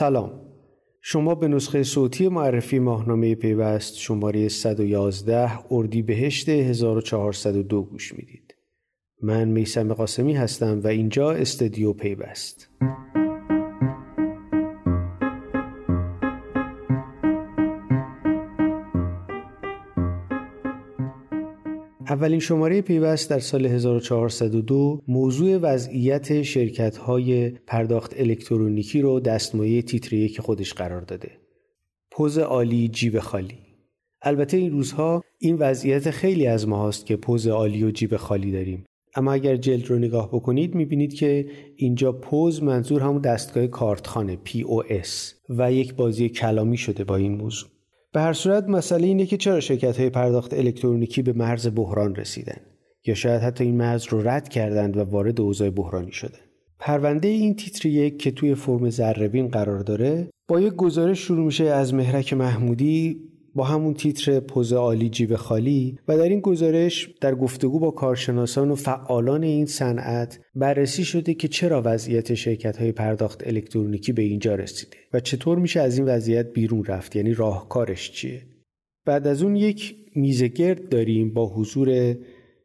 سلام. شما به نسخه صوتی معرفی ماهنامه پیوست شماره 111 اردیبهشت 1402 گوش می‌دید. من میسم قاسمی هستم و اینجا استدیو پیوست اولین شماره پیوست در سال 1402 موضوع وضعیت شرکت های پرداخت الکترونیکی رو دستمایه تیتر یک خودش قرار داده. پوز عالی جیب خالی. البته این روزها این وضعیت خیلی از ما هست که پوز عالی و جیب خالی داریم. اما اگر جلد رو نگاه بکنید می‌بینید که اینجا پوز منظور همون دستگاه کارتخانه POS و یک بازی کلامی شده با این موضوع. به هر صورت مسئله اینه که چرا شرکت های پرداخت الکترونیکی به مرز بحران رسیدن یا شاید حتی این مرز رو رد کردند و وارد اوضاع بحرانی شدن پرونده این تیتر یک که توی فرم ذرهبین قرار داره با یک گزارش شروع میشه از مهرک محمودی با همون تیتر پوز عالی جیب خالی و در این گزارش در گفتگو با کارشناسان و فعالان این صنعت بررسی شده که چرا وضعیت شرکت های پرداخت الکترونیکی به اینجا رسیده و چطور میشه از این وضعیت بیرون رفت یعنی راهکارش چیه؟ بعد از اون یک میزگرد داریم با حضور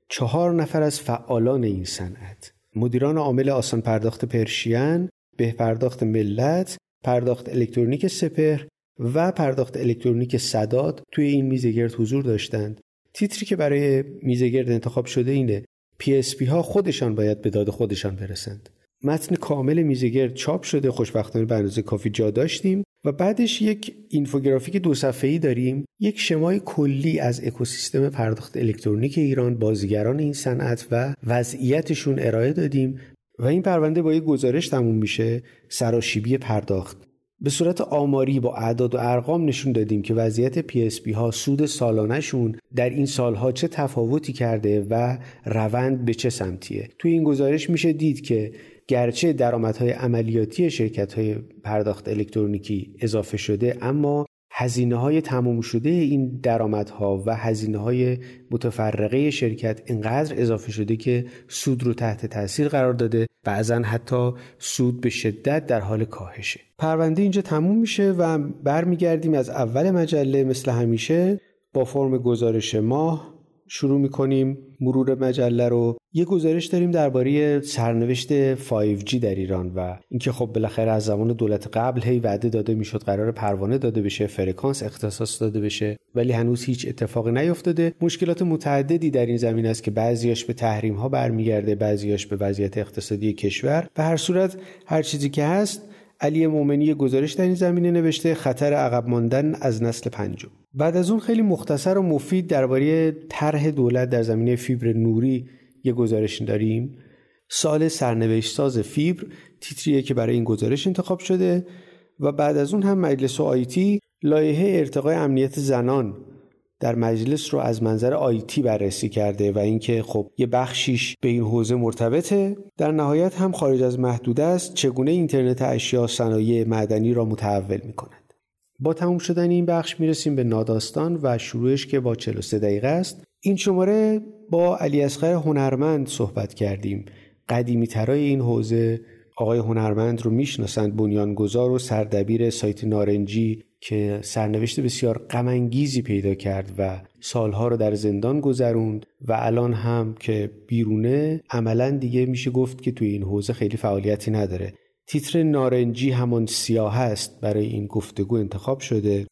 چهار نفر از فعالان این صنعت مدیران عامل آسان پرداخت پرشین به پرداخت ملت پرداخت الکترونیک سپر و پرداخت الکترونیک صداد توی این میزگرد حضور داشتند. تیتری که برای میزگرد انتخاب شده اینه. PSP ها خودشان باید به داد خودشان برسند. متن کامل میزگرد چاپ شده خوشبختانه به اندازه کافی جا داشتیم و بعدش یک اینفوگرافیک دو صفحه‌ای داریم. یک شمای کلی از اکوسیستم پرداخت الکترونیک ایران بازیگران این صنعت و وضعیتشون ارائه دادیم و این پرونده با یک گزارش تموم میشه. سراشیبی پرداخت. به صورت آماری با اعداد و ارقام نشون دادیم که وضعیت PSP ها سود سالانهشون در این سالها چه تفاوتی کرده و روند به چه سمتیه. توی این گزارش میشه دید که گرچه درآمدهای عملیاتی شرکت های پرداخت الکترونیکی اضافه شده اما هزینه های تموم شده این درآمدها و هزینه های متفرقه شرکت انقدر اضافه شده که سود رو تحت تاثیر قرار داده بعضا حتی سود به شدت در حال کاهشه. پرونده اینجا تموم میشه و برمیگردیم از اول مجله مثل همیشه با فرم گزارش ماه. شروع می‌کنیم مرور مجله رو. یه گزارش داریم درباره سرنوشت 5G در ایران و اینکه خب بالاخره از زمان دولت قبل هی وعده داده می‌شد قرار پروانه داده بشه فرکانس اختصاص داده بشه ولی هنوز هیچ اتفاقی نیفتاده. مشکلات متعددی در این زمین است که بعضیاش به تحریم ها برمیگرده بعضیاش به وضعیت اقتصادی کشور. به هر صورت هر چیزی که هست علی مومنی گزارش در این زمینه نوشته خطر عقب ماندن از نسل پنجم. بعد از اون خیلی مختصر و مفید درباره طرح دولت در زمینه فیبر نوری یه گزارش داریم. سال سرنوشت ساز فیبر تیتریه که برای این گزارش انتخاب شده و بعد از اون هم مجلس و آیتی لایحه ارتقای امنیت زنان در مجلس رو از منظر آیتی بررسی کرده و اینکه خب یه بخشیش به این حوزه مرتبطه. در نهایت هم خارج از محدوده است چگونه اینترنت اشیا صنایع معدنی را متحول می کند. با تموم شدن این بخش می‌رسیم به ناداستان و شروعش که با 43 دقیقه است. این شماره با علی اصغر هنرمند صحبت کردیم. قدیمی ترای این حوزه آقای هنرمند رو می‌شناسند بنیانگذار و سردبیر سایت نارنجی که سرنوشت بسیار غمانگیزی پیدا کرد و سالها رو در زندان گذروند و الان هم که بیرونه عملا دیگه میشه گفت که توی این حوزه خیلی فعالیتی نداره. تیتر نارنجی همون سیاه است برای این گفتگو انتخاب شده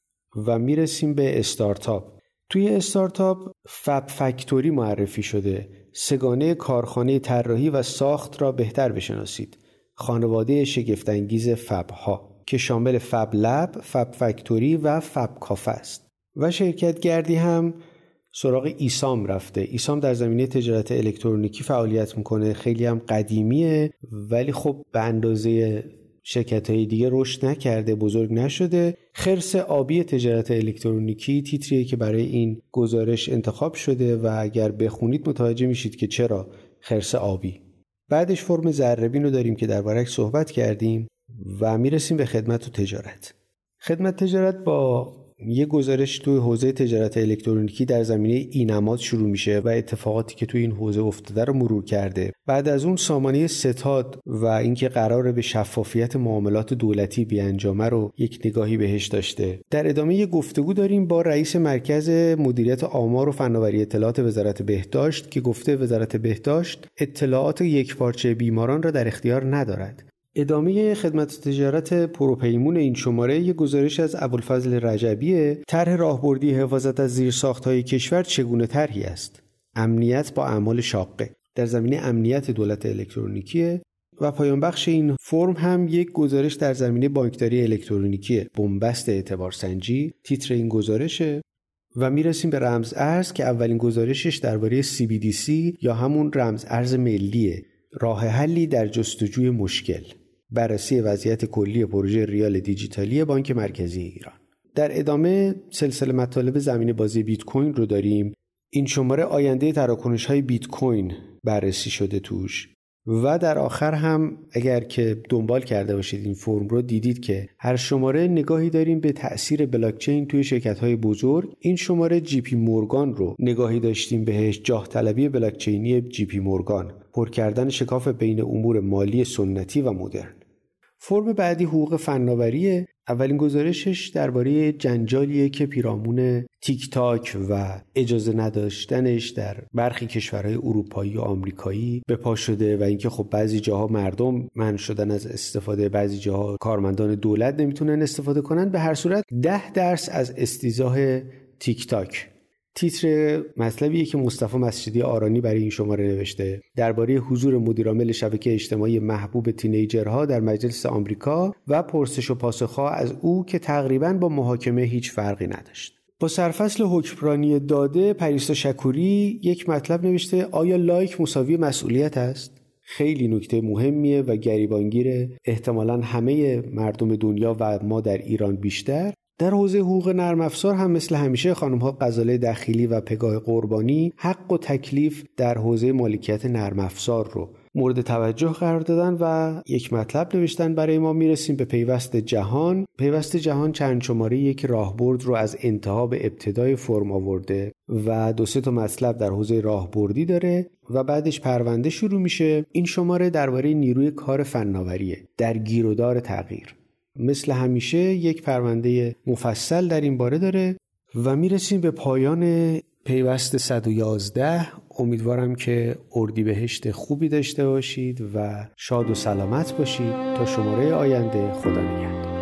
و می‌رسیم به استارتاپ. توی استارتاپ فب فکتوری معرفی شده. سگانه کارخانه طراحی و ساخت را بهتر بشناسید. خانواده شگفتانگیز فب ها که شامل فب لب، فب فکتوری و فب کافه است. و شرکت گردی هم سراغ ایسام رفته. ایسام در زمینه تجارت الکترونیکی فعالیت می‌کنه. خیلی هم قدیمیه ولی خب به اندازه شرکت های دیگه رشد نکرده بزرگ نشده. خرس آبی تجارت الکترونیکی تیتریه که برای این گزارش انتخاب شده و اگر بخونید متوجه میشید که چرا خرس آبی. بعدش فرم ذرهبین رو داریم که دربارهش صحبت کردیم. و می‌رسیم به خدمت و تجارت. خدمت تجارت با یه گزارش توی حوزه تجارت الکترونیکی در زمینه اینماد شروع میشه و اتفاقاتی که توی این حوزه افتاده رو مرور کرده. بعد از اون سامانه ستاد و اینکه قراره به شفافیت معاملات دولتی بیانجامه رو یک نگاهی بهش داشته. در ادامه یه گفتگو داریم با رئیس مرکز مدیریت آمار و فناوری اطلاعات وزارت بهداشت که گفته وزارت بهداشت اطلاعات یک پارچه بیماران را در اختیار ندارد. ادامه خدمت تجارت پروپیمون این شماره یک گزارش از ابوالفضل رجبیه. طرح راهبردی حفاظت از زیرساختهای کشور چگونه طرحی است؟ امنیت با اعمال شاقه. در زمینه امنیت دولت الکترونیکیه. و پایان بخش این فرم هم یک گزارش در زمینه بانکداری الکترونیکی بنبست اعتبارسنجی تیتر این گزارشه. و می‌رسیم به رمز ارز که اولین گزارشش درباره CBDC یا همون رمز ارز ملیه. راه حلی در جستجوی مشکل. بررسی وضعیت کلی پروژه ریال دیجیتالی بانک مرکزی ایران. در ادامه سلسله مطالب زمین بازی بیت کوین رو داریم. این شماره آینده تراکنش های بیت کوین بررسی شده توش. و در آخر هم اگر که دنبال کرده باشید این فرم رو دیدید که هر شماره نگاهی داریم به تاثیر بلاکچین توی شرکت های بزرگ. این شماره جی پی مورگان رو نگاهی داشتیم بهش جاه طلبی بلاکچینی جی پی مورگان. پر کردن شکاف بین امور مالی سنتی و مدرن. فرم بعدی حقوق فناوریه. اولین گزارشش درباره جنجالیه که پیرامون تیک تاک و اجازه نداشتنش در برخی کشورهای اروپایی و آمریکایی به پا شده و اینکه خب بعضی جاها مردم من شدن از استفاده بعضی جاها کارمندان دولت نمی‌تونن استفاده کنن. به هر صورت ده درس از استیزاه تیک تاک تیتر مطلبیه که مصطفی مسجدی آرانی برای این شماره نوشته. درباره حضور مدیرعامل شبکه اجتماعی محبوب تینیجرها در مجلس آمریکا و پرسش و پاسخها از او که تقریبا با محاکمه هیچ فرقی نداشت. با سرفصل حکمرانی داده پریسا شکوری یک مطلب نوشته آیا لایک مساوی مسئولیت است؟ خیلی نکته مهمیه و گریبانگیره. احتمالا همه مردم دنیا و ما در ایران بیشتر در حوزه حقوق نرم افزار هم مثل همیشه خانم ها غزاله دخیلی و پگاه قربانی حق و تکلیف در حوزه مالکیت نرم افزار رو مورد توجه قرار دادن و یک مطلب نوشتن برای ما. می‌رسیم به پیوست جهان. پیوست جهان چند شماره یک راهبرد رو از انتها به ابتدای فرم آورده و دو سه تا مطلب در حوزه راهبردی داره و بعدش پرونده شروع میشه. این شماره درباره نیروی کار فناوریه در گیرودار تغییر. مثل همیشه یک پرونده مفصل در این باره داره و می‌رسیم به پایان پیوست 111 امیدوارم که اردیبهشت خوبی داشته باشید و شاد و سلامت باشید. تا شماره آینده خدا نگهدار.